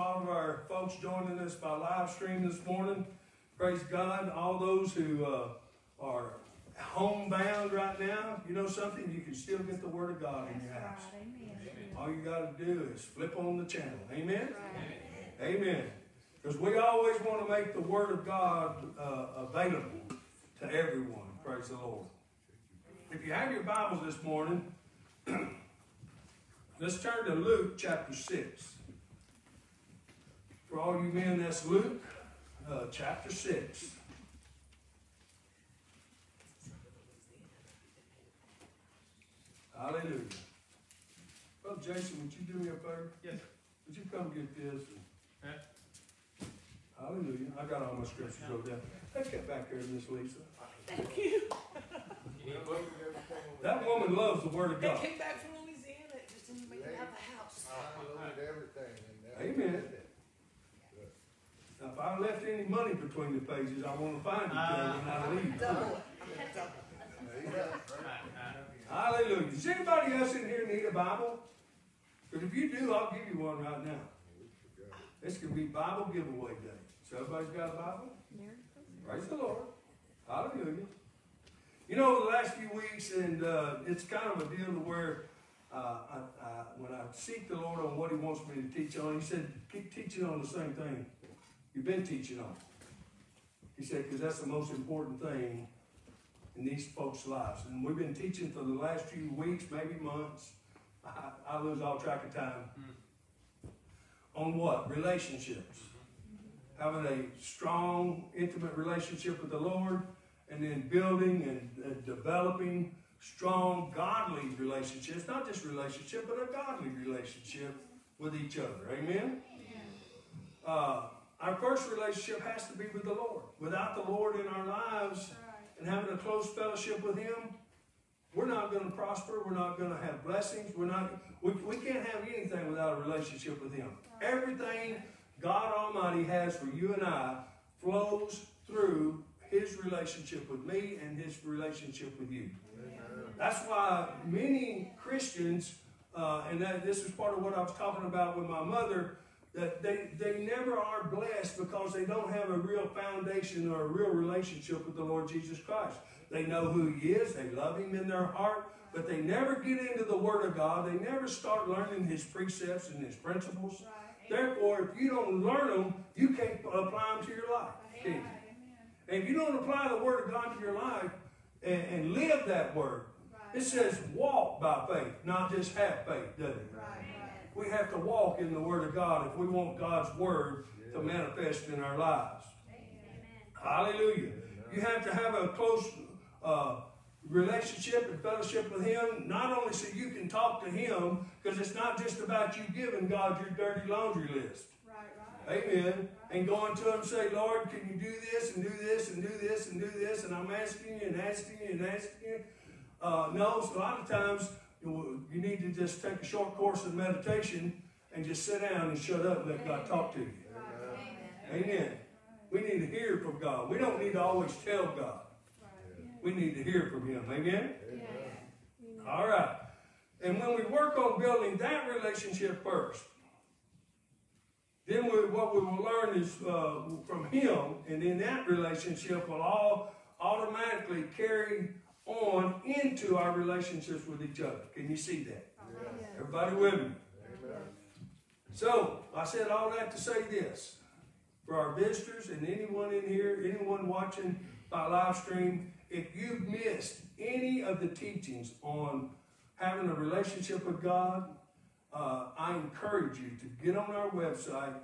all of our folks joining us by live stream this morning. Praise God. All those who uh, are homebound right now, you know something? You can still get the Word of God in your house. All you got to do is flip on the channel. Amen? Amen. Because we always want to make the Word of God uh, available to everyone. Praise the Lord. If you have your Bibles this morning, let's turn to Luke chapter 6. For all you men, that's Luke uh, chapter 6. Hallelujah. Brother Jason, would you do me a favor? Yes. Would you come get this? and- Okay. Hallelujah. I got all my scriptures wrote down. Take that back there, Miss Lisa. Thank you. That woman loves the Word of God. They came back from Louisiana, it just didn't make it out of the house. I Unloaded everything and that. Amen. I left any money between the pages, I want to find it there when I leave. Double it. I'm gonna double it. There you. Hallelujah. Does anybody else in here need a Bible? Because if you do, I'll give you one right now. This could be Bible giveaway day. So everybody's got a Bible? Praise the Lord. Hallelujah. You know, the last few weeks, and uh, it's kind of a deal to where uh, I, I, when I seek the Lord on what He wants me to teach on, He said, keep teaching on the same thing you've been teaching on. He said, because that's the most important thing in these folks' lives. And we've been teaching for the last few weeks, maybe months. I, I lose all track of time. On what? Relationships. Having a strong, intimate relationship with the Lord, and then building and developing strong, godly relationships. Not just relationship, but a godly relationship with each other. Amen? Uh, our first relationship has to be with the Lord. Without the Lord in our lives and having a close fellowship with Him, we're not going to prosper. We're not going to have blessings. We're not. We, we can't have anything without a relationship with Him. Everything God Almighty has for you and I flows through His relationship with me and His relationship with you. That's why many Christians, uh, and that, this is part of what I was talking about with my mother, that they, they never are blessed because they don't have a real foundation or a real relationship with the Lord Jesus Christ. They know who He is, they love Him in their heart, but they never get into the Word of God. They never start learning His precepts and His principles. Therefore, if you don't learn them, you can't apply them to your life. And if you don't apply the Word of God to your life and, and live that Word, it says walk by faith, not just have faith, doesn't it? We have to walk in the Word of God if we want God's Word to manifest in our lives. Hallelujah. You have to have a close uh, relationship and fellowship with Him, not only so you can talk to Him, because it's not just about you giving God your dirty laundry list. Amen. And going to him and say, Lord, can you do this and do this and do this and do this? And I'm asking you and asking you and asking you. Uh, no, so a lot of times you, you need to just take a short course of meditation and just sit down and shut up and let God talk to you. Amen. We need to hear from God. We don't need to always tell God. We need to hear from Him. Amen. All right. And when we work on building that relationship first, then we, what we will learn is uh, from Him, and then that relationship will all automatically carry on into our relationships with each other. Can you see that? Everybody with me? So, I said all that to say this. For our visitors and anyone in here, anyone watching by live stream, if you've missed any of the teachings on having a relationship with God, uh, I encourage you to get on our website,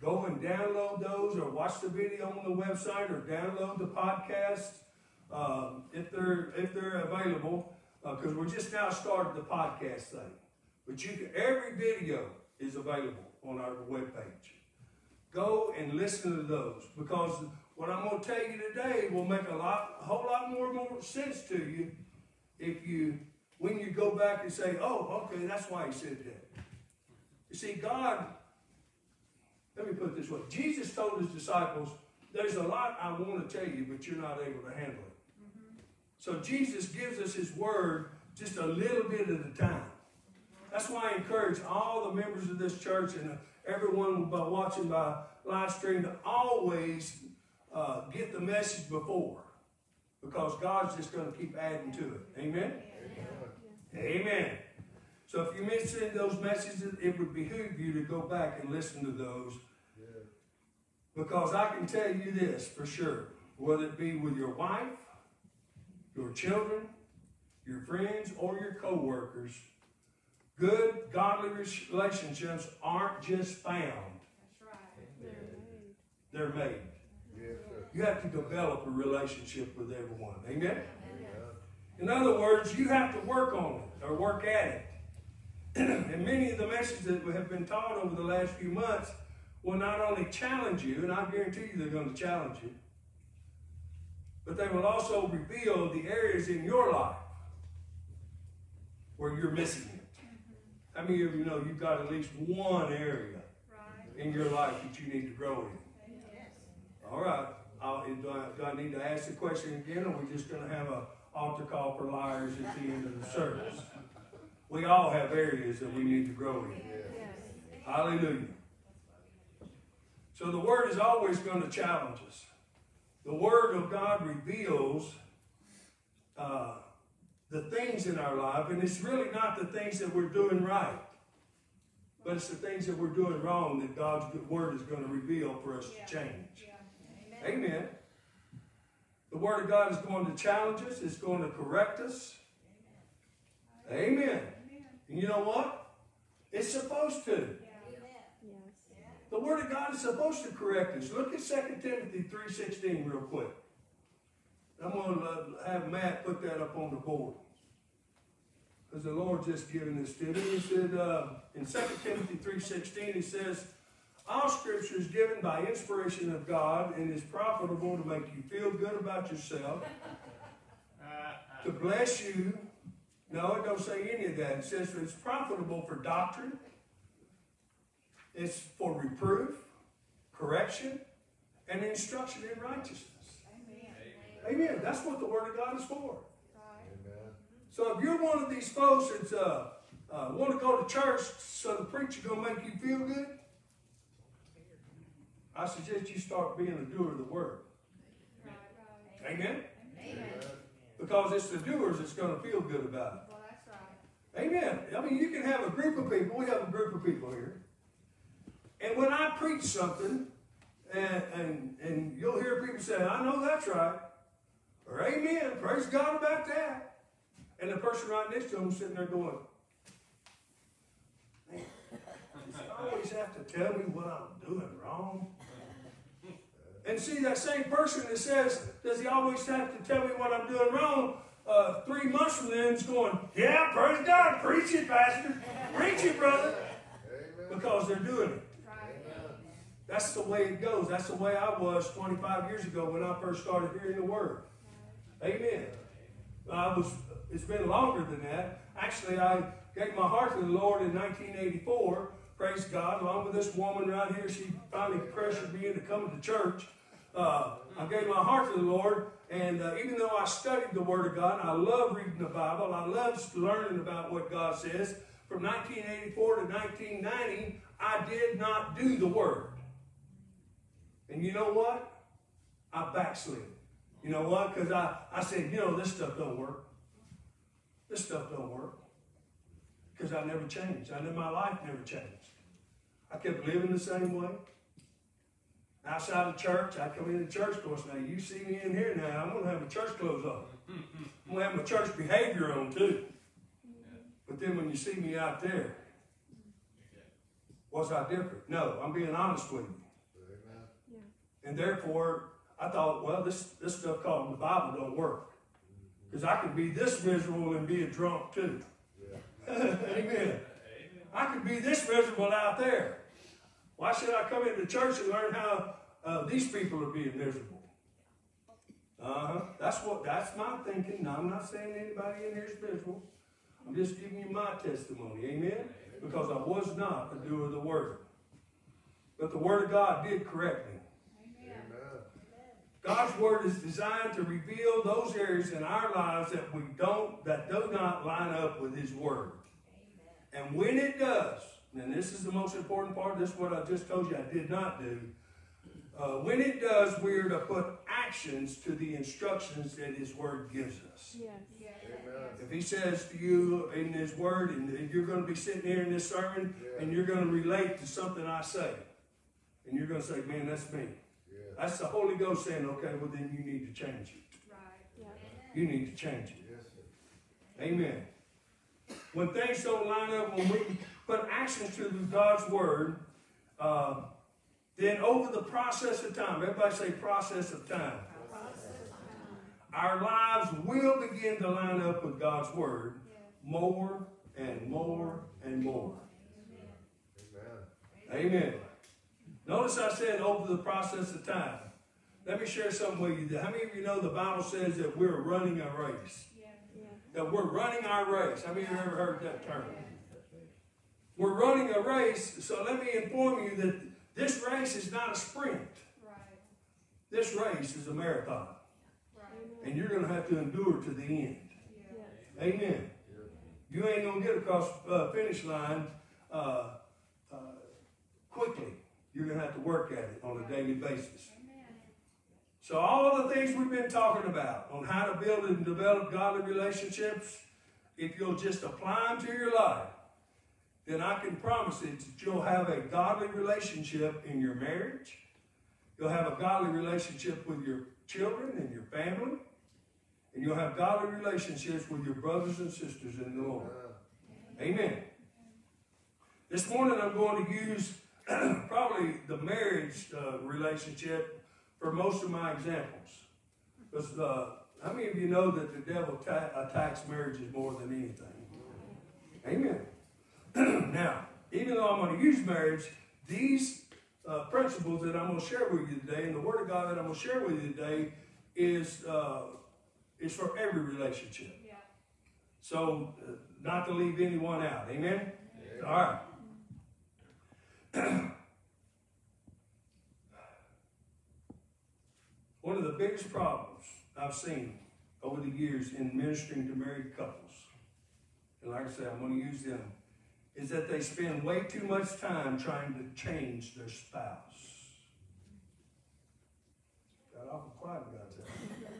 go and download those, or watch the video on the website, or download the podcast uh, if they're if they're available. Because we're just now starting the podcast thing, but you can, every video is available on our webpage. Go and listen to those because what I'm going to tell you today will make a lot, a whole lot more, more sense to you if you when you go back and say, oh, okay, that's why he said that. You see, God, let me put it this way Jesus told his disciples, there's a lot I want to tell you, but you're not able to handle it. So Jesus gives us his word just a little bit at a time. That's why I encourage all the members of this church and everyone by watching by live stream to always uh, get the message before. Because God's just going to keep adding to it. Amen? Amen. So if you miss any of those messages, it would behoove you to go back and listen to those. Yeah. Because I can tell you this for sure, whether it be with your wife, your children, your friends, or your co-workers, good, godly relationships aren't just found, That's right. they're made. Yes, sir. You have to develop a relationship with everyone. Amen? Yeah. In other words, you have to work on it or work at it. and many of the messages that have been taught over the last few months will not only challenge you, and I guarantee you they're going to challenge you, but they will also reveal the areas in your life where you're missing it. How many of you know you've got at least one area Right. in your life that you need to grow in? All right. I'll, do, I, do I need to ask the question again, or are we just going to have a altar call for liars at the end of the service? We all have areas that we need to grow in. Yeah. Hallelujah. So the Word is always going to challenge us. The Word of God reveals uh, the things in our life, and it's really not the things that we're doing right, but it's the things that we're doing wrong that God's good Word is going to reveal for us Yeah. to change. Yeah. Amen. The Word of God is going to challenge us, it's going to correct us. Amen. Amen. And you know what? It's supposed to. The Word of God is supposed to correct us. Look at 2 Timothy 3.16 real quick. I'm going to have Matt put that up on the board. Because the Lord just given this to me. He said uh, in 2 Timothy 3.16, he says, All scripture is given by inspiration of God and is profitable to make you feel good about yourself, to bless you. No, it don't say any of that. It says it's profitable for doctrine, it's for reproof, correction, and instruction in righteousness. Amen. Amen. That's what the Word of God is for. Amen. So if you're one of these folks that's uh, uh, want to go to church so the preacher gonna make you feel good, I suggest you start being a doer of the Word. Right. Right. Amen. Amen. Because it's the doers that's gonna feel good about it. Well, that's right. Amen. I mean, you can have a group of people. We have a group of people here. And when I preach something, and, and, and you'll hear people say, I know that's right. Or amen. Praise God about that. And the person right next to them sitting there going, Man, does he always have to tell me what I'm doing wrong? And see, that same person that says, Does he always have to tell me what I'm doing wrong? Uh, three months from then is going, Yeah, praise God, preach it, Pastor. Preach it, brother. Amen. Because they're doing it. That's the way it goes. That's the way I was 25 years ago when I first started hearing the word. Amen. I was. It's been longer than that. Actually, I gave my heart to the Lord in 1984. Praise God. Along with this woman right here, she finally pressured me into coming to church. Uh, I gave my heart to the Lord, and uh, even though I studied the Word of God, I love reading the Bible. I love learning about what God says. From 1984 to 1990, I did not do the Word. And you know what? I backslid. You know what? Because I, I said, you know, this stuff don't work. This stuff don't work. Because I never changed. I knew my life never changed. I kept living the same way. Outside of church, I come into church clothes now. You see me in here now, I'm going to have my church clothes on. I'm going to have my church behavior on too. But then when you see me out there, was I different? No, I'm being honest with you. Amen. And therefore, I thought, well, this, this stuff called the Bible don't work. Because I could be this miserable and be a drunk too. Yeah. Amen. I could be this miserable out there. Why should I come into church and learn how uh, these people are being miserable? Uh-huh. That's what that's my thinking. Now, I'm not saying anybody in here is miserable. I'm just giving you my testimony. Amen? Because I was not a doer of the word. But the word of God did correct me. Amen. Amen. God's word is designed to reveal those areas in our lives that we don't, that do not line up with His word. And when it does, and this is the most important part, this is what I just told you I did not do. Uh, when it does, we're to put actions to the instructions that His Word gives us. Yes. Amen. If He says to you in His Word, and you're going to be sitting here in this sermon, and you're going to relate to something I say, and you're going to say, man, that's me. Yeah. That's the Holy Ghost saying, okay, well, then you need to change it. Right. Yeah. You need to change it. Yes, sir. Amen. When things don't line up, when we put actions to God's word, uh, then over the process of time, everybody say process of time, our lives will begin to line up with God's word more and more and more. Amen. Amen. Notice I said over the process of time. Let me share something with you. How many of you know the Bible says that we're running a race? Yeah. that we're running our race. How many of you ever heard that term? We're running a race, so let me inform you that this race is not a sprint. Right. This race is a marathon. Right. And you're going to have to endure to the end. Yeah. Amen. You ain't going to get across uh, finish line uh, uh, quickly. You're going to have to work at it on a daily basis. So all the things we've been talking about on how to build and develop godly relationships, if you'll just apply them to your life, then I can promise it that you'll have a godly relationship in your marriage. You'll have a godly relationship with your children and your family. And you'll have godly relationships with your brothers and sisters in the Lord. Uh-huh. Amen. This morning I'm going to use probably the marriage uh, relationship for most of my examples. Because uh, how many of you know that the devil ta- attacks marriages more than anything? Amen. now, even though I'm going to use marriage, these uh, principles that I'm going to share with you today, and the Word of God that I'm going to share with you today, is uh, is for every relationship. Yeah. So, uh, not to leave anyone out. Amen. All right. One of the biggest problems I've seen over the years in ministering to married couples, and like I said, I'm going to use them, is that they spend way too much time trying to change their spouse. Got awful quiet about that.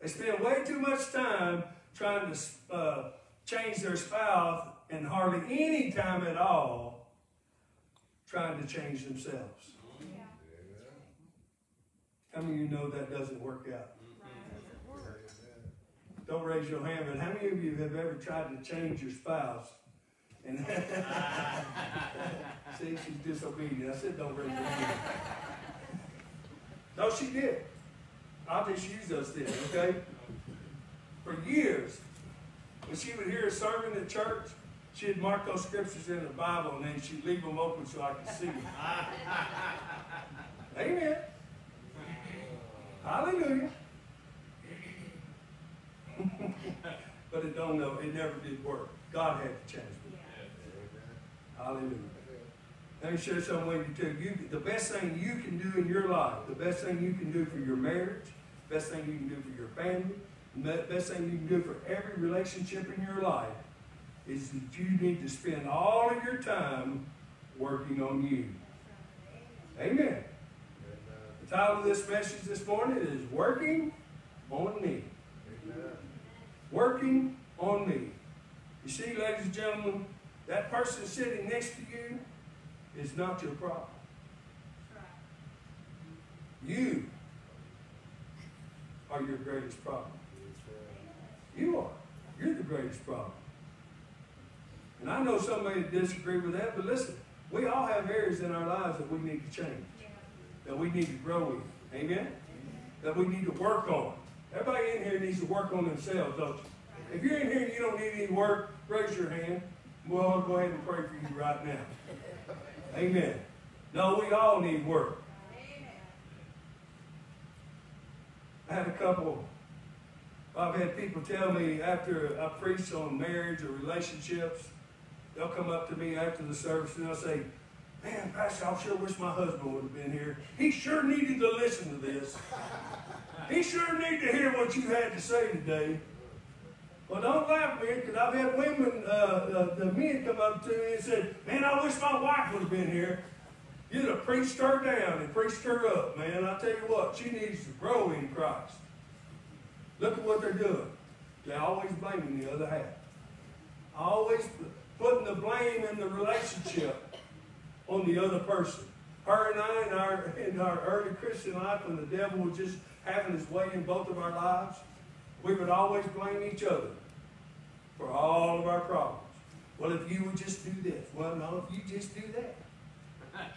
They spend way too much time trying to uh, change their spouse and hardly any time at all trying to change themselves. How many of you know that doesn't work out? Don't raise your hand, but how many of you have ever tried to change your spouse? And see, she's disobedient. I said, don't raise your hand. No, she did. I'll just use us then, okay? For years, when she would hear a sermon at church, she'd mark those scriptures in the Bible and then she'd leave them open so I could see them. Amen. Hallelujah. but it don't know, it never did work. God had to change me. Hallelujah. Let me share something with you too. You, the best thing you can do in your life, the best thing you can do for your marriage, the best thing you can do for your family, the best thing you can do for every relationship in your life is that you need to spend all of your time working on you. Amen. The title of this message this morning is Working on Me. Working on me. You see, ladies and gentlemen, that person sitting next to you is not your problem. You are your greatest problem. You are. You're the greatest problem. And I know somebody disagree with that, but listen, we all have areas in our lives that we need to change, that we need to grow in. Amen? That we need to work on. Everybody in here needs to work on themselves, don't you? If you're in here and you don't need any work, raise your hand. Well, I'll go ahead and pray for you right now. Amen. No, we all need work. I had a couple, I've had people tell me after I preach on marriage or relationships, they'll come up to me after the service and they'll say, Man, Pastor, I sure wish my husband would have been here. He sure needed to listen to this. He sure needed to hear what you had to say today. Well, don't laugh, man, because I've had women, uh, uh, the men come up to me and said, Man, I wish my wife would have been here. You'd have preached her down and preached her up, man. I tell you what, she needs to grow in Christ. Look at what they're doing. They're always blaming the other half. Always putting the blame in the relationship on the other person. Her and I, in our, in our early Christian life, when the devil was just having his way in both of our lives, we would always blame each other for all of our problems. Well, if you would just do this. Well, no, if you just do that.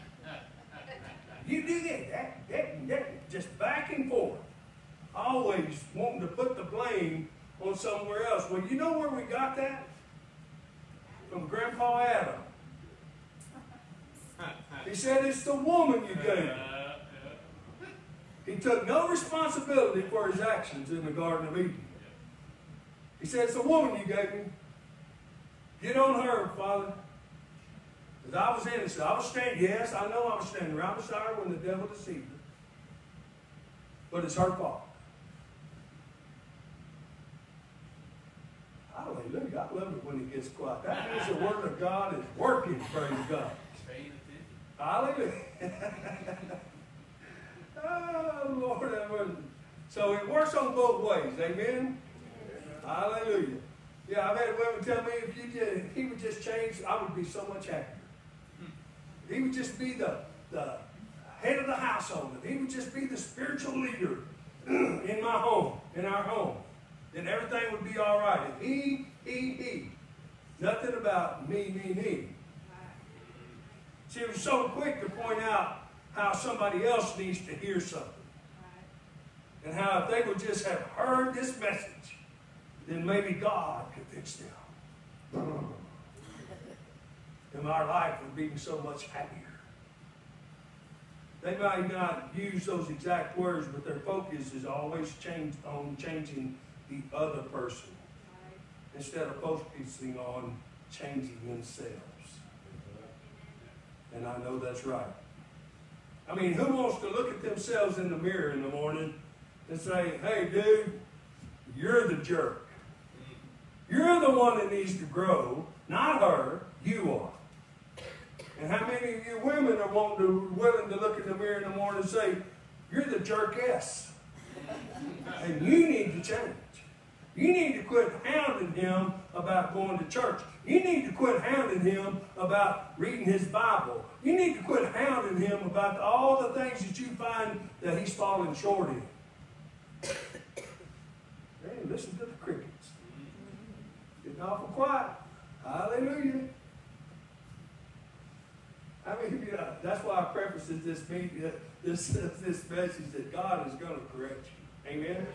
You do that, that, that, that, just back and forth. Always wanting to put the blame on somewhere else. Well, you know where we got that? From Grandpa Adam. He said, It's the woman you gave. He took no responsibility for his actions in the Garden of Eden. He said, It's the woman you gave me. Get on her, Father. Because I was innocent. I was standing, yes, I know I was standing right beside her when the devil deceived her. But it's her fault. I love it when it gets quiet. That means the Word of God is working, praise God. Hallelujah. oh, Lord mercy. So it works on both ways. Amen. Hallelujah. Yeah, I've had women tell me if you did, if he would just change, I would be so much happier. He would just be the, the head of the household. If he would just be the spiritual leader in my home, in our home, then everything would be all right. If he, he. Nothing about me, me, me. She was so quick to point out how somebody else needs to hear something. And how if they would just have heard this message, then maybe God could fix them. And our life would be so much happier. They might not use those exact words, but their focus is always changed on changing the other person instead of focusing on changing themselves. And I know that's right. I mean, who wants to look at themselves in the mirror in the morning and say, hey, dude, you're the jerk. You're the one that needs to grow, not her, you are. And how many of you women are wanting to, willing to look in the mirror in the morning and say, you're the jerkess. and you need to change. You need to quit hounding him about going to church. You need to quit hounding him about reading his Bible. You need to quit hounding him about all the things that you find that he's falling short in. Hey, listen to the crickets. Getting awful quiet. Hallelujah. I mean, that's why I preface this this this message that God is going to correct you. Amen. Amen.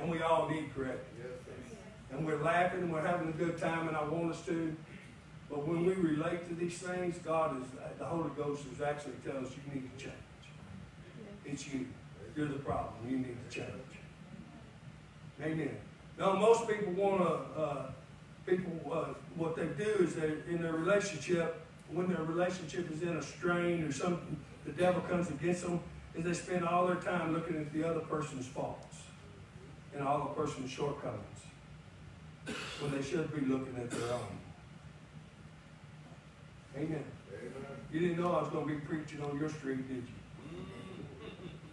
And we all need correcting. And we're laughing and we're having a good time, and I want us to. But when we relate to these things, God is the Holy Ghost is actually telling us you need to change. It's you. You're the problem. You need to change. Amen. Now, most people want to. Uh, people, uh, what they do is they in their relationship when their relationship is in a strain or something, the devil comes against them, is they spend all their time looking at the other person's faults and all the person's shortcomings when they should be looking at their own. Amen. Amen. You didn't know I was going to be preaching on your street, did you?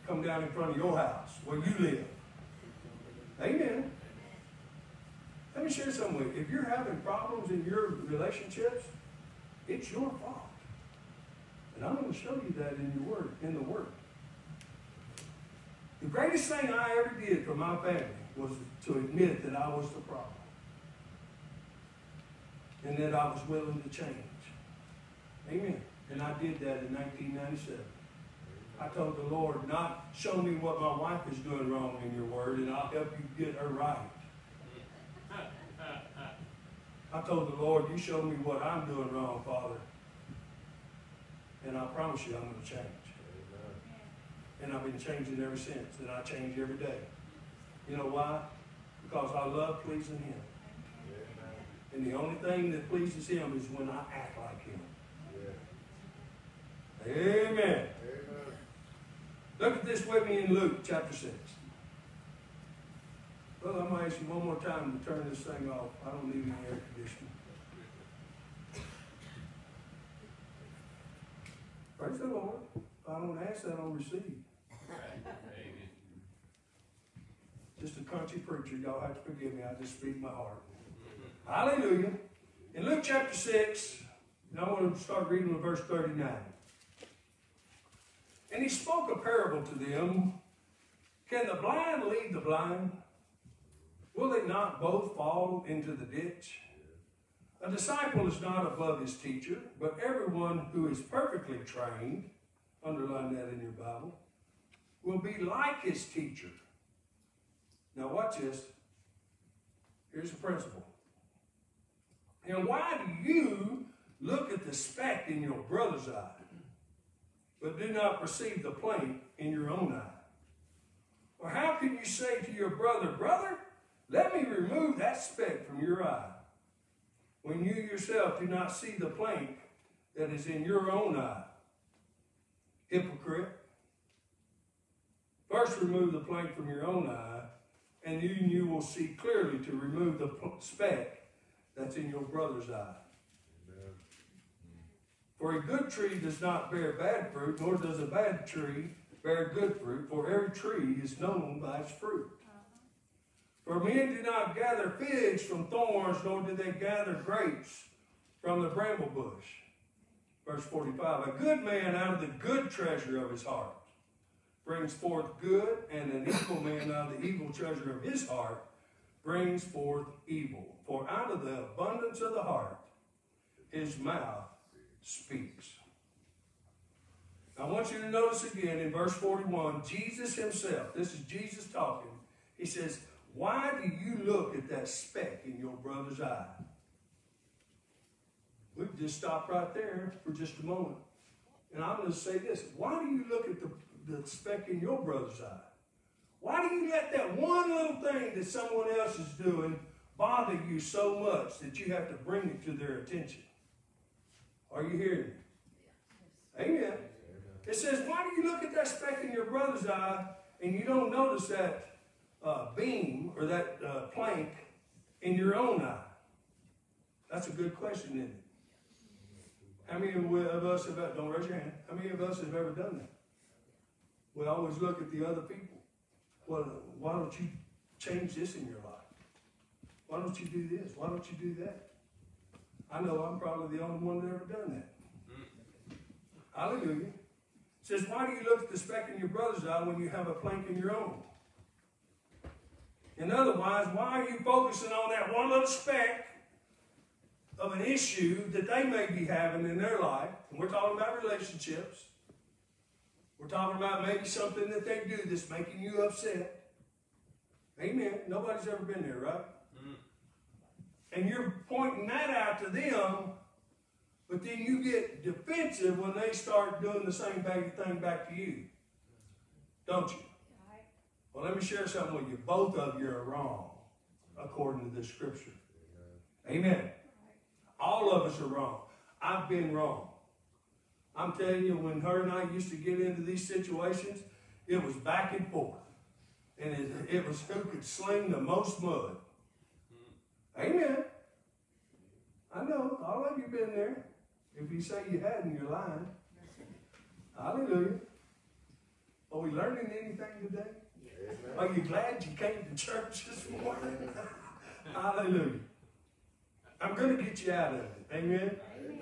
Come down in front of your house where you live. Amen. Let me share something with you. If you're having problems in your relationships, it's your fault. And I'm going to show you that in your word, in the word. The greatest thing I ever did for my family was to admit that I was the problem. And that I was willing to change. Amen. And I did that in 1997. I told the Lord, not show me what my wife is doing wrong in your word, and I'll help you get her right. I told the Lord, you show me what I'm doing wrong, Father. And I promise you I'm going to change. And I've been changing ever since. And I change every day. You know why? Because I love pleasing Him. And the only thing that pleases Him is when I act like Him. Amen. Amen. Look at this with me in Luke chapter 6. Well, I'm gonna ask you one more time to turn this thing off. I don't need any air conditioning. Praise the Lord. If I don't ask, that, I don't receive. Just a country preacher, y'all have to forgive me, I just speak my heart. Hallelujah. In Luke chapter 6, and I want to start reading with verse 39. And he spoke a parable to them. Can the blind lead the blind? Will they not both fall into the ditch? A disciple is not above his teacher, but everyone who is perfectly trained, underline that in your Bible, will be like his teacher. Now, watch this. Here's the principle. And why do you look at the speck in your brother's eye, but do not perceive the plank in your own eye? Or how can you say to your brother, Brother, let me remove that speck from your eye, when you yourself do not see the plank that is in your own eye? Hypocrite. First remove the plank from your own eye, and you will see clearly to remove the speck that's in your brother's eye. Amen. For a good tree does not bear bad fruit, nor does a bad tree bear good fruit, for every tree is known by its fruit. For men do not gather figs from thorns, nor do they gather grapes from the bramble bush. Verse 45 A good man out of the good treasure of his heart brings forth good, and an evil man out of the evil treasure of his heart brings forth evil. For out of the abundance of the heart, his mouth speaks. I want you to notice again in verse 41, Jesus himself, this is Jesus talking, he says, Why do you look at that speck in your brother's eye? We can just stop right there for just a moment. And I'm going to say this why do you look at the, the speck in your brother's eye? Why do you let that one little thing that someone else is doing bother you so much that you have to bring it to their attention? Are you hearing me? Amen. It says, why do you look at that speck in your brother's eye and you don't notice that uh, beam or that uh, plank in your own eye? That's a good question, isn't it? How many of us have, don't raise your hand, how many of us have ever done that? We always look at the other people. Well, why don't you change this in your life? Why don't you do this? Why don't you do that? I know I'm probably the only one that ever done that. Hmm. Hallelujah. It says, why do you look at the speck in your brother's eye when you have a plank in your own? And otherwise, why are you focusing on that one little speck of an issue that they may be having in their life? And we're talking about relationships. We're talking about maybe something that they do that's making you upset. Amen. Nobody's ever been there, right? Mm. And you're pointing that out to them, but then you get defensive when they start doing the same thing back to you. Don't you? Right. Well, let me share something with you. Both of you are wrong, according to the scripture. Amen. All of us are wrong. I've been wrong. I'm telling you, when her and I used to get into these situations, it was back and forth. And it, it was who could sling the most mud. Amen. I know, all of you been there. If you say you hadn't, you're lying. Hallelujah. Are we learning anything today? Amen. Are you glad you came to church this morning? Hallelujah. I'm going to get you out of it. Amen. Amen.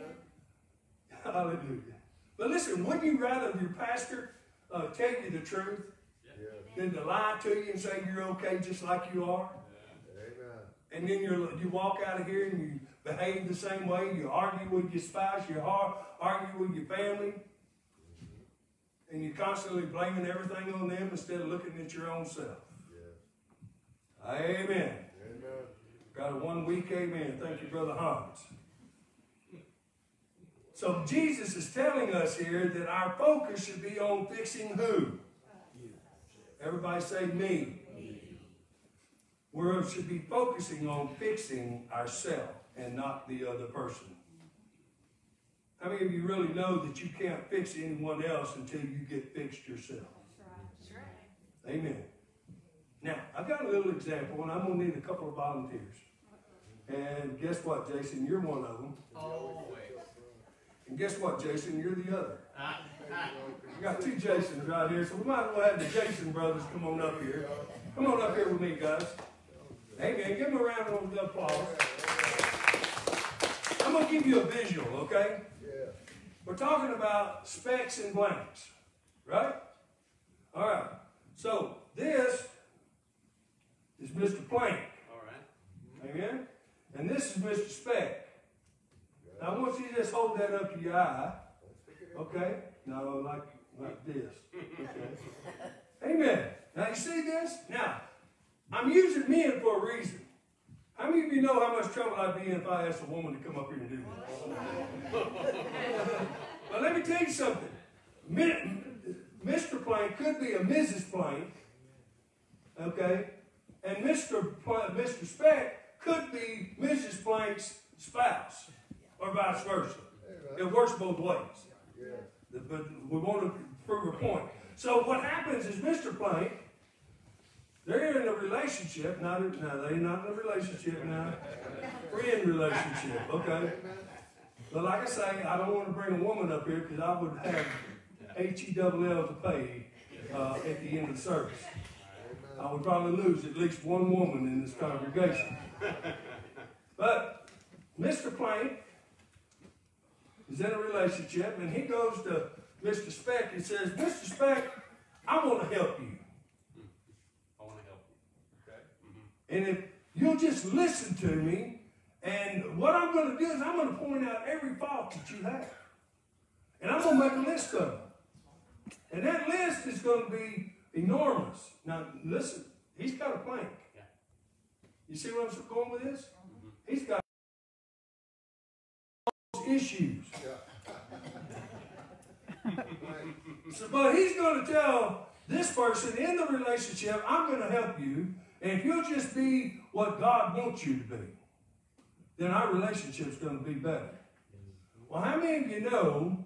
Hallelujah. But listen, wouldn't you rather your pastor uh, tell you the truth Yes. than to lie to you and say you're okay just like you are? Amen. And then you you walk out of here and you behave the same way. You argue with your spouse, you argue with your family, and you're constantly blaming everything on them instead of looking at your own self. Yes. Amen. Amen. Got a one week amen. Thank you, Brother Hans. So Jesus is telling us here that our focus should be on fixing who? Everybody say me. We should be focusing on fixing ourselves and not the other person. How many of you really know that you can't fix anyone else until you get fixed yourself? That's right. Amen. Now, I've got a little example, and I'm gonna need a couple of volunteers. And guess what, Jason? You're one of them. Always. And guess what, Jason? You're the other. We got two Jasons right here, so we might as well have the Jason brothers come on up here. Come on up here with me, guys. Hey, man, give them a round of applause. I'm gonna give you a visual, okay? Yeah. We're talking about specks and blanks, right? All right. So this is Mr. Plank, All right. amen? And this is Mr. Speck. Now I want you to just hold that up to your eye, okay? No, like like this. Okay. Amen. Now you see this? Now, I'm using men for a reason. How many of you know how much trouble I'd be in if I asked a woman to come up here and do this? but let me tell you something. Mr. Plank could be a Mrs. Plank, okay? And Mr. Pl- Mr. Speck could be Mrs. Plank's spouse, or vice versa. It works both ways. Yeah. But we want to prove a point. So what happens is Mr. Plank, they're in a relationship, not a, no, they're not in a relationship now. Friend relationship, okay? But like I say, I don't want to bring a woman up here because I would have H E double L to pay uh, at the end of the service. I would probably lose at least one woman in this congregation. But Mr. Plank is in a relationship, and he goes to Mr. Speck and says, Mr. Speck, I want to help you. I want to help you. Okay. Mm-hmm. And if you'll just listen to me, and what I'm going to do is I'm going to point out every fault that you have. And I'm going to make a list of them. And that list is going to be enormous. Now, listen, he's got a plank. Yeah. You see where I'm going with this? Mm-hmm. He's got issues. So, but he's going to tell this person in the relationship, I'm going to help you, and if you'll just be what God wants you to be, then our relationship's going to be better. Well, how many of you know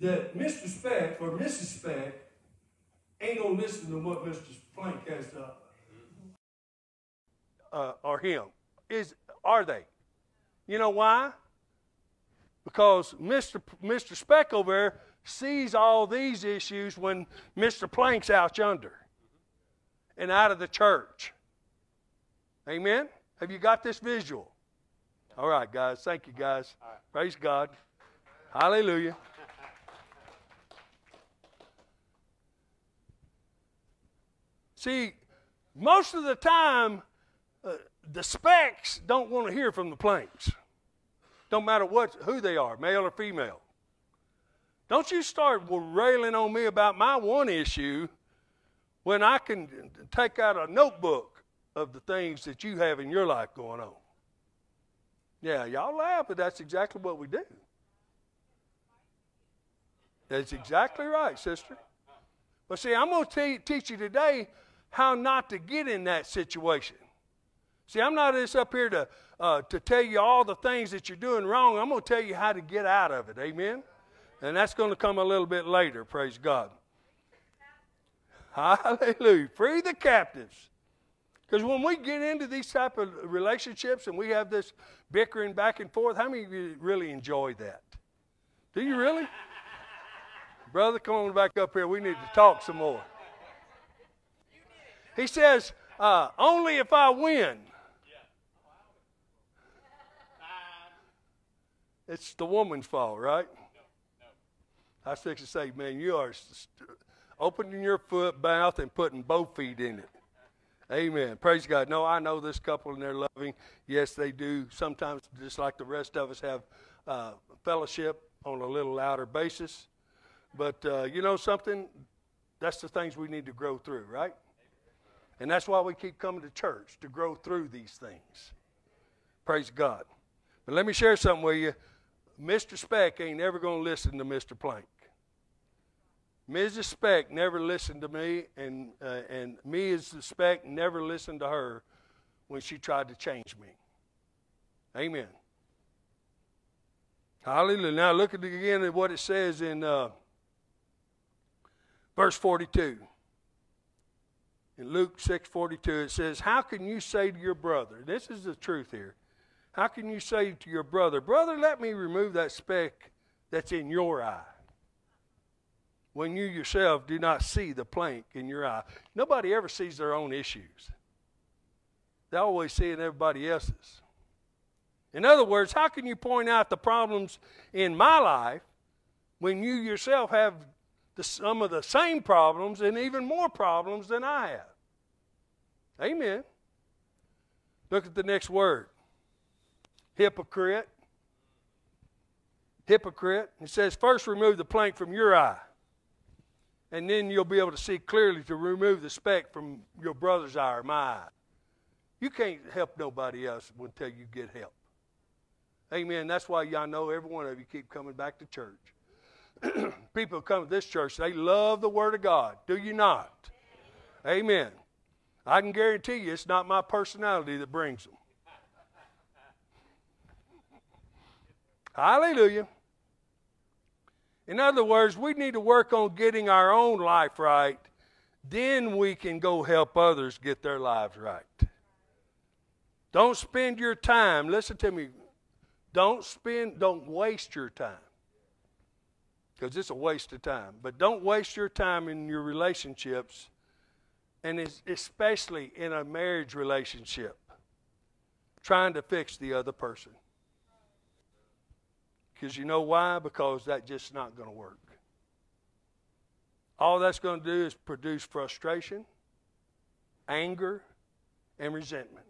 that Mr. Speck or Mrs. Speck ain't going to listen to what Mr. Plank has to uh, or him? Is are they? You know why? Because Mr. P- Mr. Speck over there sees all these issues when Mr. Plank's out yonder and out of the church. Amen? Have you got this visual? All right, guys. Thank you, guys. Praise God. Hallelujah. See, most of the time, uh, the specks don't want to hear from the planks. Don't matter what, who they are, male or female. Don't you start railing on me about my one issue when I can take out a notebook of the things that you have in your life going on. Yeah, y'all laugh, but that's exactly what we do. That's exactly right, sister. But see, I'm going to teach you today how not to get in that situation. See, I'm not just up here to, uh, to tell you all the things that you're doing wrong. I'm going to tell you how to get out of it. Amen? And that's going to come a little bit later, praise God. Hallelujah. Free the captives. Because when we get into these type of relationships and we have this bickering back and forth, how many of you really enjoy that? Do you really? Brother, come on back up here. We need to talk some more. He says, uh, only if I win. It's the woman's fault, right? I was fixing to say, man, you are st- opening your foot mouth and putting both feet in it. Amen. Praise God. No, I know this couple and they're loving. Yes, they do. Sometimes, just like the rest of us, have uh, fellowship on a little louder basis. But uh, you know something? That's the things we need to grow through, right? And that's why we keep coming to church, to grow through these things. Praise God. But let me share something with you. Mr. Speck ain't ever going to listen to Mr. Plank. Mrs. Speck never listened to me, and, uh, and me as the Speck never listened to her when she tried to change me. Amen. Hallelujah. Now look at again at what it says in uh, verse 42. In Luke 6:42 it says, "How can you say to your brother, this is the truth here. How can you say to your brother, brother, let me remove that speck that's in your eye?" When you yourself do not see the plank in your eye. Nobody ever sees their own issues. They always see in everybody else's. In other words, how can you point out the problems in my life when you yourself have the, some of the same problems and even more problems than I have? Amen. Look at the next word hypocrite. Hypocrite. It says, first remove the plank from your eye, and then you'll be able to see clearly to remove the speck from your brother's eye or my eye. You can't help nobody else until you get help. Amen. That's why y'all know every one of you keep coming back to church. People come to this church, they love the Word of God. Do you not? Amen. I can guarantee you it's not my personality that brings them. Hallelujah. In other words, we need to work on getting our own life right. Then we can go help others get their lives right. Don't spend your time, listen to me, don't spend, don't waste your time. Because it's a waste of time. But don't waste your time in your relationships, and especially in a marriage relationship, trying to fix the other person. Because you know why? Because that's just not going to work. All that's going to do is produce frustration, anger, and resentment.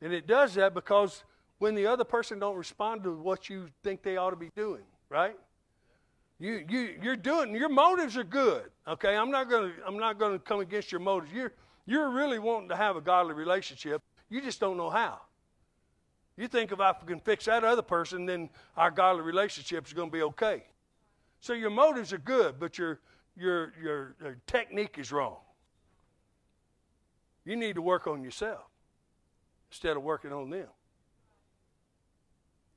And it does that because when the other person don't respond to what you think they ought to be doing, right? You you you're doing your motives are good. Okay, I'm not gonna I'm not gonna come against your motives. You're you're really wanting to have a godly relationship. You just don't know how. You think if I can fix that other person, then our godly relationship is going to be okay. So your motives are good, but your your your, your technique is wrong. You need to work on yourself instead of working on them.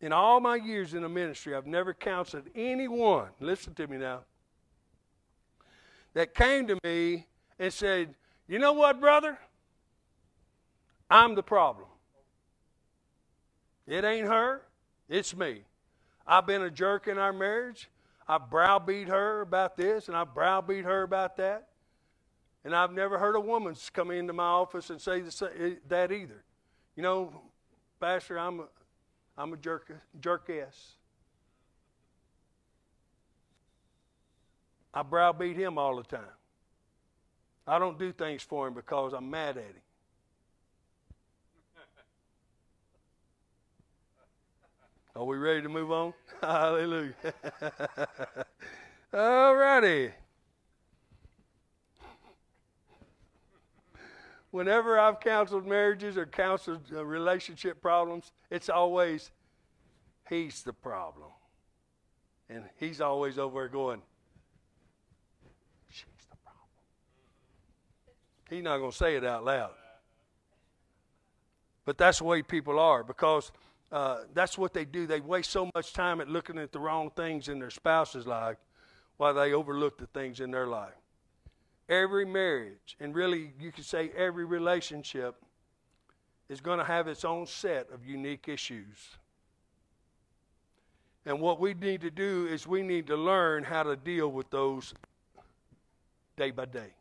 In all my years in the ministry, I've never counseled anyone, listen to me now, that came to me and said, You know what, brother? I'm the problem. It ain't her, it's me. I've been a jerk in our marriage. I browbeat her about this and I browbeat her about that. And I've never heard a woman come into my office and say eh, that either. You know, Pastor, I'm a, I'm a jerk, jerkess. I browbeat him all the time. I don't do things for him because I'm mad at him. Are we ready to move on? Hallelujah. All righty. whenever I've counseled marriages or counseled uh, relationship problems, it's always he's the problem. And he's always over there going, she's the problem. He's not going to say it out loud. But that's the way people are because uh, that's what they do. They waste so much time at looking at the wrong things in their spouse's life while they overlook the things in their life every marriage, and really you could say every relationship, is going to have its own set of unique issues. And what we need to do is we need to learn how to deal with those day by day.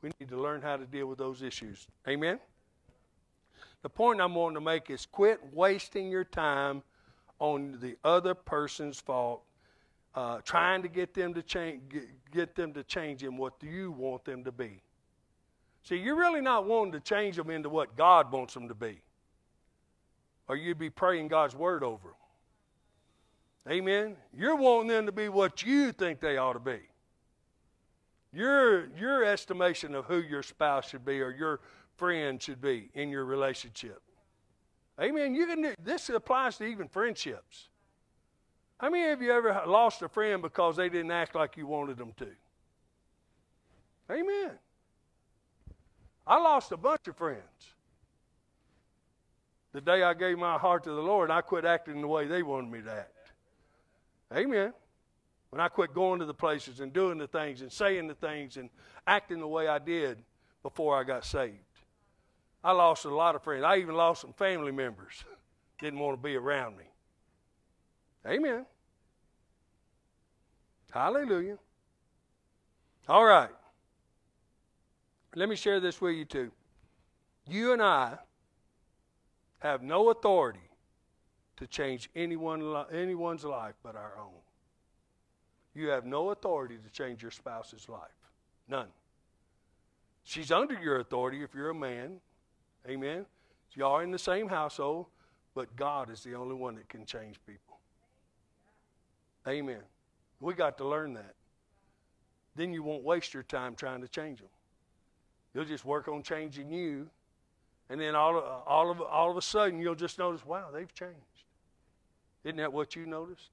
We need to learn how to deal with those issues. Amen? The point I'm wanting to make is quit wasting your time on the other person's fault uh, trying to get them to change, get, get them to change in what you want them to be. See, you're really not wanting to change them into what God wants them to be, or you'd be praying God's word over them. Amen. You're wanting them to be what you think they ought to be. Your your estimation of who your spouse should be or your friend should be in your relationship. Amen. You can. do, This applies to even friendships. How many of you ever lost a friend because they didn't act like you wanted them to? Amen. I lost a bunch of friends. The day I gave my heart to the Lord, I quit acting the way they wanted me to act. Amen. When I quit going to the places and doing the things and saying the things and acting the way I did before I got saved. I lost a lot of friends. I even lost some family members. Didn't want to be around me. Amen. Hallelujah. All right. Let me share this with you too. You and I have no authority to change anyone, anyone's life but our own. You have no authority to change your spouse's life. None. She's under your authority if you're a man. Amen. You are in the same household, but God is the only one that can change people. Amen. We got to learn that. Then you won't waste your time trying to change them. You'll just work on changing you, and then all all of, all of a sudden you'll just notice, wow, they've changed. Isn't that what you noticed?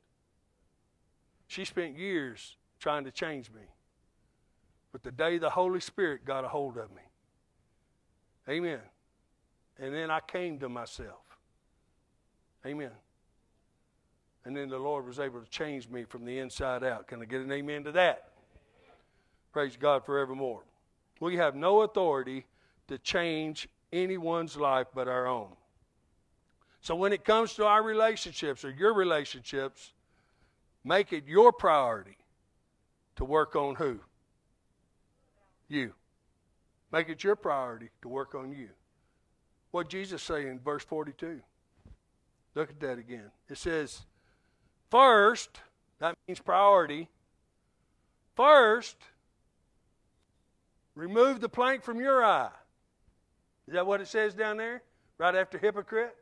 She spent years trying to change me. But the day the Holy Spirit got a hold of me, amen. And then I came to myself. Amen. And then the Lord was able to change me from the inside out. Can I get an amen to that? Praise God forevermore. We have no authority to change anyone's life but our own. So when it comes to our relationships or your relationships, make it your priority to work on who? You. Make it your priority to work on you. What Jesus say in verse 42? Look at that again. It says, first, that means priority. First, remove the plank from your eye. Is that what it says down there? Right after hypocrite?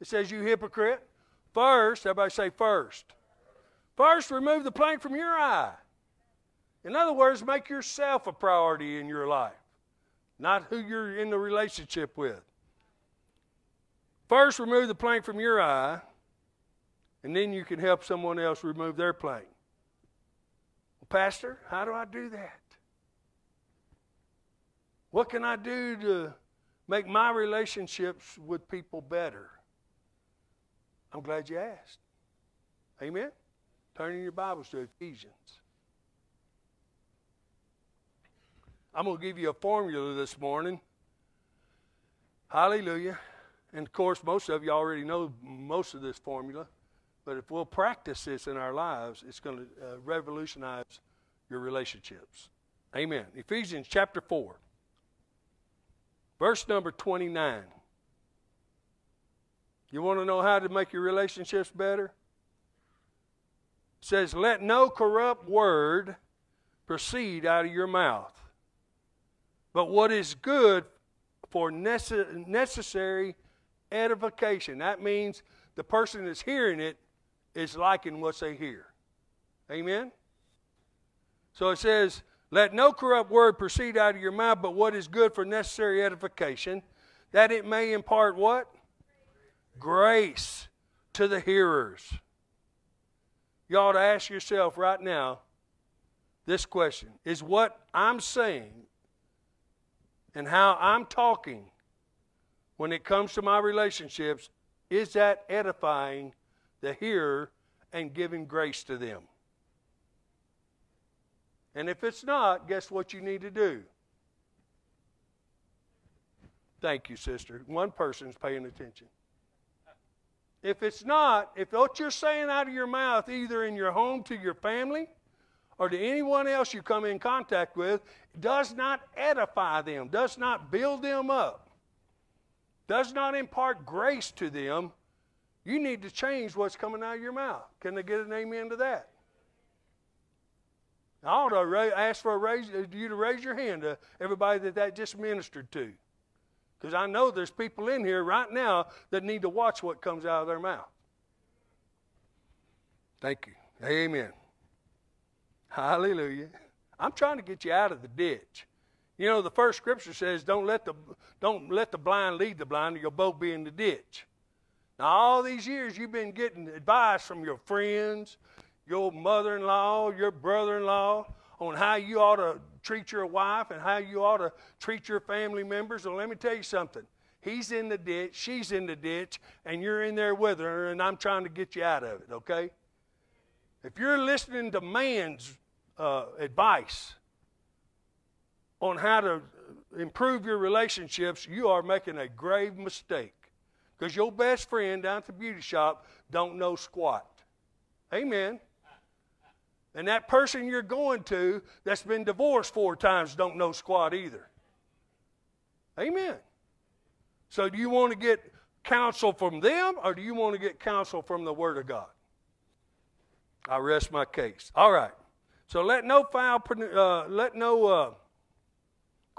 It says, You hypocrite. First, everybody say first. First, remove the plank from your eye. In other words, make yourself a priority in your life, not who you're in the relationship with. First, remove the plank from your eye, and then you can help someone else remove their plank. Well, Pastor, how do I do that? What can I do to make my relationships with people better? I'm glad you asked. Amen? Turning your Bibles to Ephesians. I'm going to give you a formula this morning. Hallelujah. And of course, most of you already know most of this formula. But if we'll practice this in our lives, it's going to uh, revolutionize your relationships. Amen. Ephesians chapter 4, verse number 29. You want to know how to make your relationships better? It says, Let no corrupt word proceed out of your mouth, but what is good for necess- necessary edification. That means the person that's hearing it is liking what they hear. Amen? So it says, Let no corrupt word proceed out of your mouth, but what is good for necessary edification, that it may impart what? Grace to the hearers. You ought to ask yourself right now this question Is what I'm saying and how I'm talking when it comes to my relationships, is that edifying the hearer and giving grace to them? And if it's not, guess what you need to do? Thank you, sister. One person's paying attention. If it's not, if what you're saying out of your mouth, either in your home to your family or to anyone else you come in contact with, does not edify them, does not build them up, does not impart grace to them, you need to change what's coming out of your mouth. Can they get an amen to that? I ought to ask for a raise, uh, you to raise your hand to everybody that that just ministered to. Because I know there's people in here right now that need to watch what comes out of their mouth. Thank you. Amen. Hallelujah. I'm trying to get you out of the ditch. You know, the first scripture says, "Don't let the don't let the blind lead the blind, or you'll both be in the ditch." Now, all these years you've been getting advice from your friends, your mother-in-law, your brother-in-law on how you ought to treat your wife and how you ought to treat your family members. Well, let me tell you something. He's in the ditch, she's in the ditch, and you're in there with her, and I'm trying to get you out of it, okay? If you're listening to man's uh, advice on how to improve your relationships, you are making a grave mistake. Because your best friend down at the beauty shop don't know squat. Amen. And that person you're going to that's been divorced four times don't know squat either. Amen. So do you want to get counsel from them or do you want to get counsel from the Word of God? I rest my case. All right. So let no foul, uh, let no uh,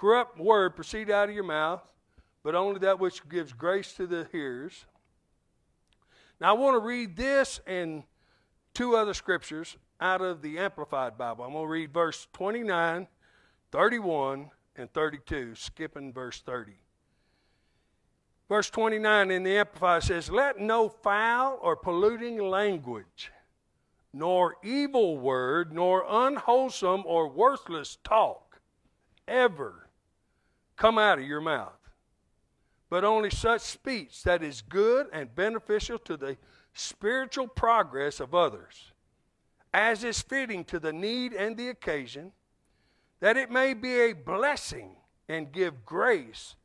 corrupt word proceed out of your mouth, but only that which gives grace to the hearers. Now I want to read this and two other scriptures out of the Amplified Bible. I'm going to read verse 29, 31, and 32, skipping verse 30. Verse 29 in the Amplified says, Let no foul or polluting language, nor evil word, nor unwholesome or worthless talk ever come out of your mouth, but only such speech that is good and beneficial to the spiritual progress of others, as is fitting to the need and the occasion, that it may be a blessing and give grace,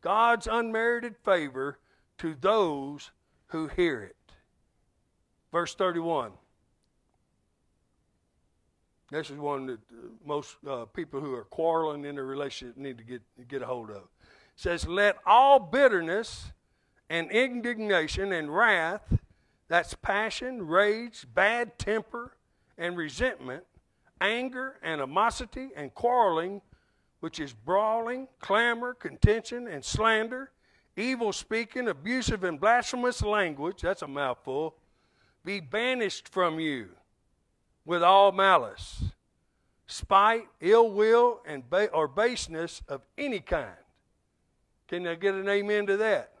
God's unmerited favor to those who hear it. Verse 31. This is one that uh, most uh, people who are quarreling in a relationship need to get, get a hold of. It says, Let all bitterness and indignation and wrath that's passion, rage, bad temper, and resentment, anger, animosity, and quarreling, which is brawling, clamor, contention, and slander, evil speaking, abusive and blasphemous language that's a mouthful be banished from you with all malice, spite, ill will, and ba- or baseness of any kind. Can I get an amen to that?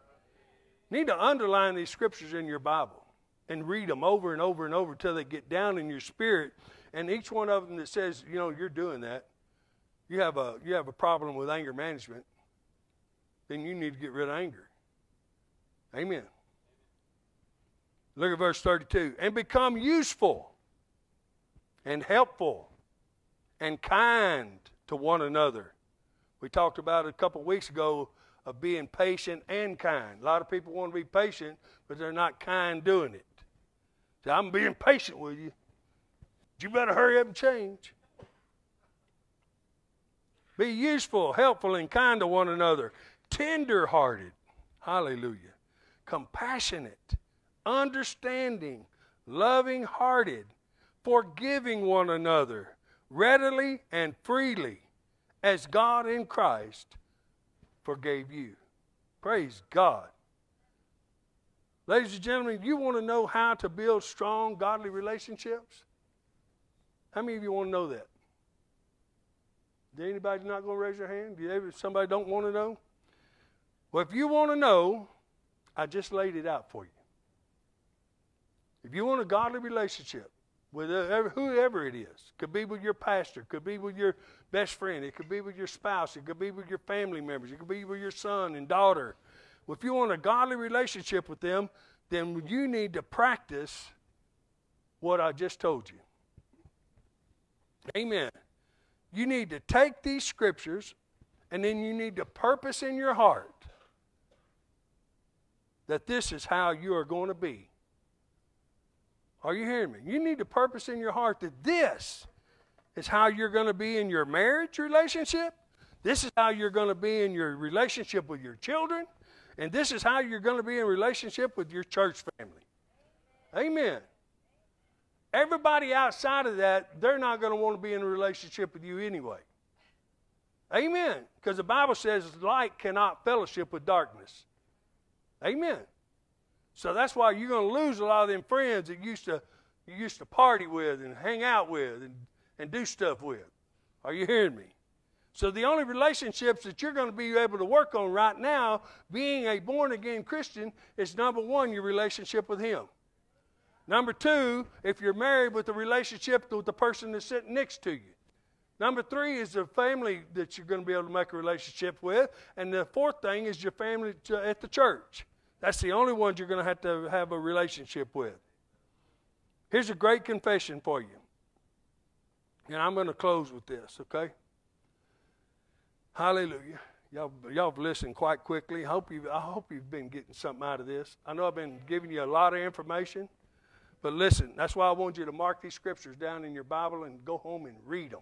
need to underline these scriptures in your Bible and read them over and over and over until they get down in your spirit. And each one of them that says, you know, you're doing that, you have a you have a problem with anger management, then you need to get rid of anger. Amen. Look at verse 32. And become useful and helpful and kind to one another. We talked about a couple weeks ago of being patient and kind. A lot of people want to be patient, but they're not kind doing it. So I'm being patient with you. You better hurry up and change. Be useful, helpful, and kind to one another. Tender hearted. Hallelujah. Compassionate, understanding, loving hearted, forgiving one another readily and freely as God in Christ forgave you. Praise God. Ladies and gentlemen, you want to know how to build strong, godly relationships? How many of you want to know that? Anybody not going to raise their hand? Somebody don't want to know? Well, if you want to know, I just laid it out for you. If you want a godly relationship with whoever it is, could be with your pastor, could be with your best friend, it could be with your spouse, it could be with your family members, it could be with your son and daughter. Well, if you want a godly relationship with them, then you need to practice what I just told you. Amen. You need to take these scriptures and then you need to purpose in your heart that this is how you are going to be. Are you hearing me? You need to purpose in your heart that this is how you're going to be in your marriage relationship. This is how you're going to be in your relationship with your children. And this is how you're going to be in relationship with your church family. Amen. Everybody outside of that, they're not going to want to be in a relationship with you anyway. Amen. Because the Bible says light cannot fellowship with darkness. Amen. So that's why you're going to lose a lot of them friends that used to you used to party with and hang out with and, and do stuff with. Are you hearing me? So the only relationships that you're going to be able to work on right now, being a born again Christian, is number one, your relationship with Him. Number two, if you're married with the relationship with the person that's sitting next to you. Number three is the family that you're going to be able to make a relationship with. And the fourth thing is your family at the church. That's the only ones you're going to have to have a relationship with. Here's a great confession for you. And I'm going to close with this, okay? Hallelujah. Y'all, y'all have listened quite quickly. I hope, you I hope you've been getting something out of this. I know I've been giving you a lot of information, but listen, that's why I want you to mark these scriptures down in your Bible and go home and read them.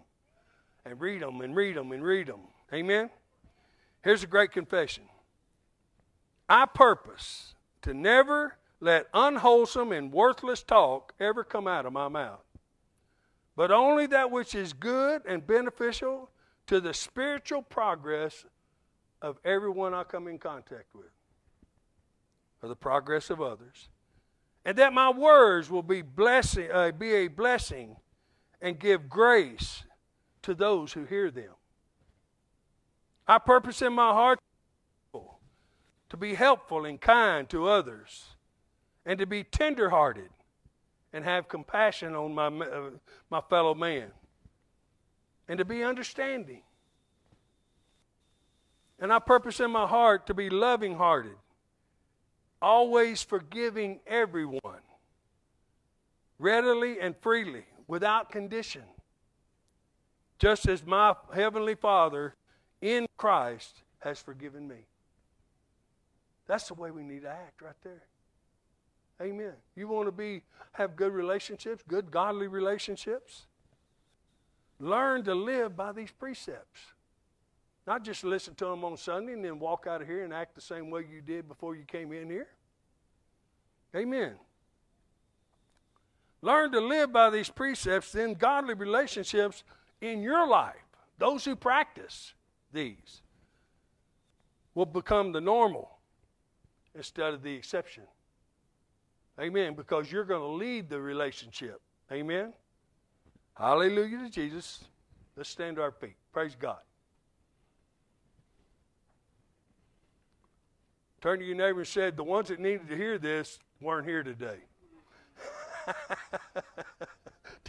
And read them and read them and read them. Amen? Here's a great confession I purpose to never let unwholesome and worthless talk ever come out of my mouth, but only that which is good and beneficial to the spiritual progress of everyone I come in contact with, or the progress of others, and that my words will be blessing, uh, be a blessing, and give grace to those who hear them. I purpose in my heart to be helpful and kind to others, and to be tenderhearted and have compassion on my, uh, my fellow man, and to be understanding. And I purpose in my heart to be loving hearted, always forgiving everyone, readily and freely, without condition, just as my Heavenly Father in Christ has forgiven me. That's the way we need to act right there. Amen. You want to be have good relationships, good godly relationships? Learn to live by these precepts. Not just listen to them on Sunday and then walk out of here and act the same way you did before you came in here. Amen. Learn to live by these precepts, then godly relationships in your life. Those who practice these will become the normal instead of the exception. Amen. Because you're going to lead the relationship. Amen. Hallelujah to Jesus. Let's stand to our feet. Praise God. Turn to your neighbor and said, The ones that needed to hear this weren't here today.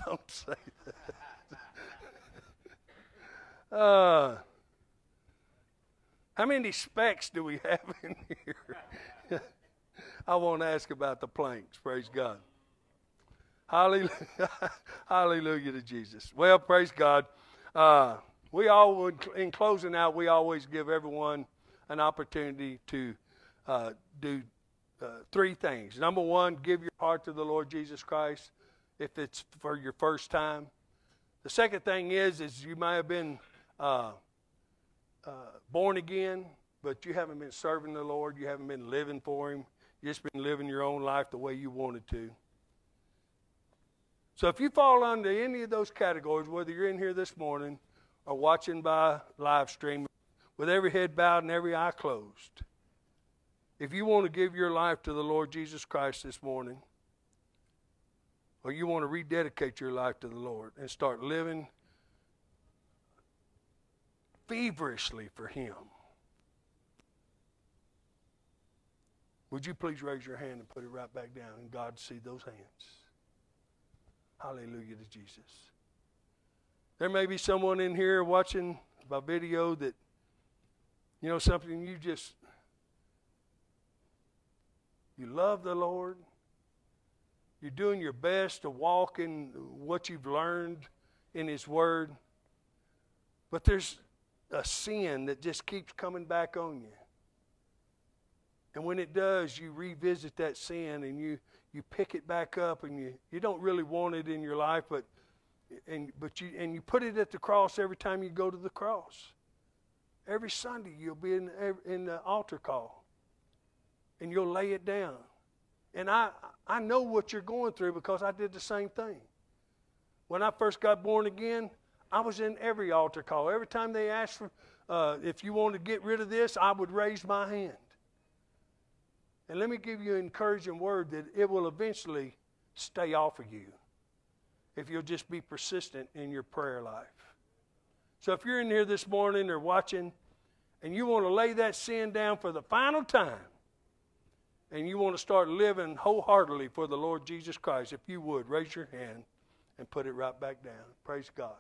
Don't say that. Uh, how many specks do we have in here? I won't ask about the planks. Praise God. Hallelujah. Hallelujah to Jesus. Well, praise God. Uh, we all, in closing out, we always give everyone an opportunity to uh, do uh, three things. Number one, give your heart to the Lord Jesus Christ if it's for your first time. The second thing is, is you may have been uh, born again, but you haven't been serving the Lord. You haven't been living for Him. You've just been living your own life the way you wanted to. So if you fall under any of those categories, whether you're in here this morning or watching by live stream, with every head bowed and every eye closed, if you want to give your life to the Lord Jesus Christ this morning, or you want to rededicate your life to the Lord and start living feverishly for Him, Would you please raise your hand and put it right back down and God see those hands? Hallelujah to Jesus. There may be someone in here watching my video that, you know, something you just, you love the Lord. You're doing your best to walk in what you've learned in His Word. But there's a sin that just keeps coming back on you. And when it does, you revisit that sin and you, you pick it back up and you, you don't really want it in your life, but, and, but you, and you put it at the cross every time you go to the cross. Every Sunday you'll be in, in the altar call and you'll lay it down. And I, I know what you're going through because I did the same thing. When I first got born again, I was in every altar call. Every time they asked for, uh, if you want to get rid of this, I would raise my hand. And let me give you an encouraging word that it will eventually stay off of you if you'll just be persistent in your prayer life. So if you're in here this morning or watching and you want to lay that sin down for the final time and you want to start living wholeheartedly for the Lord Jesus Christ, if you would, raise your hand and put it right back down. Praise God.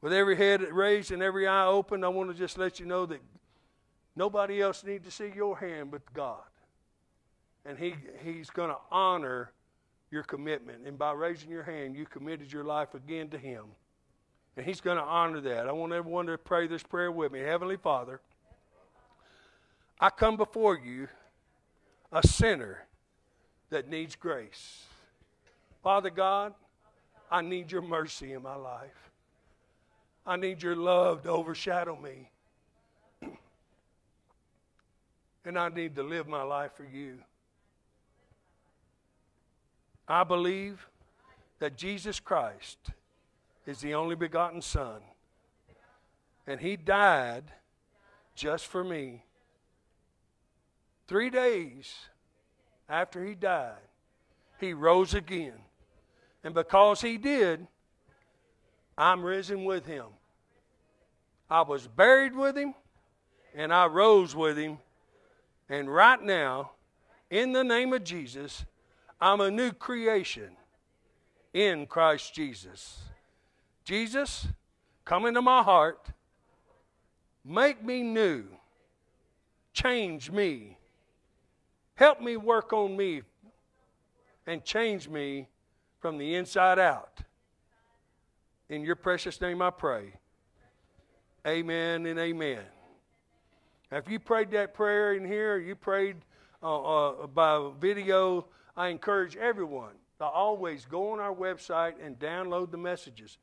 With every head raised and every eye open, I want to just let you know that nobody else needs to see your hand but God and he, he's going to honor your commitment. And by raising your hand, you committed your life again to Him. And He's going to honor that. I want everyone to pray this prayer with me. Heavenly Father, I come before you, a sinner that needs grace. Father God, I need your mercy in my life. I need your love to overshadow me. and I need to live my life for you. I believe that Jesus Christ is the only begotten Son, and He died just for me. Three days after He died, He rose again. And because He did, I'm risen with Him. I was buried with Him, and I rose with Him. And right now, in the name of Jesus, I'm a new creation in Christ Jesus. Jesus, come into my heart, make me new, change me, help me work on me, and change me from the inside out. In your precious name I pray. Amen and amen. If you prayed that prayer in here, you prayed uh, uh, by video, I encourage everyone to always go on our website and download the messages.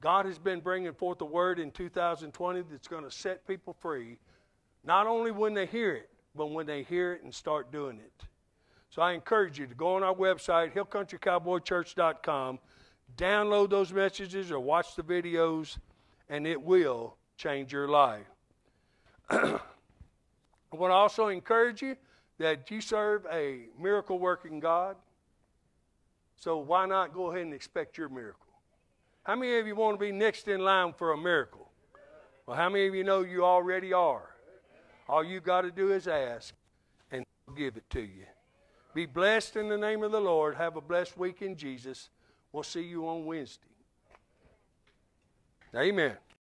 God has been bringing forth a word in 2020 that's going to set people free, not only when they hear it, but when they hear it and start doing it. So I encourage you to go on our website, hillcountrycowboychurch.com, download those messages or watch the videos, and it will change your life. I want to also encourage you that you serve a miracle working God. So why not go ahead and expect your miracle? How many of you want to be next in line for a miracle? Well, how many of you know you already are? All you got to do is ask, and He'll give it to you. Be blessed in the name of the Lord. Have a blessed week in Jesus. We'll see you on Wednesday. Amen.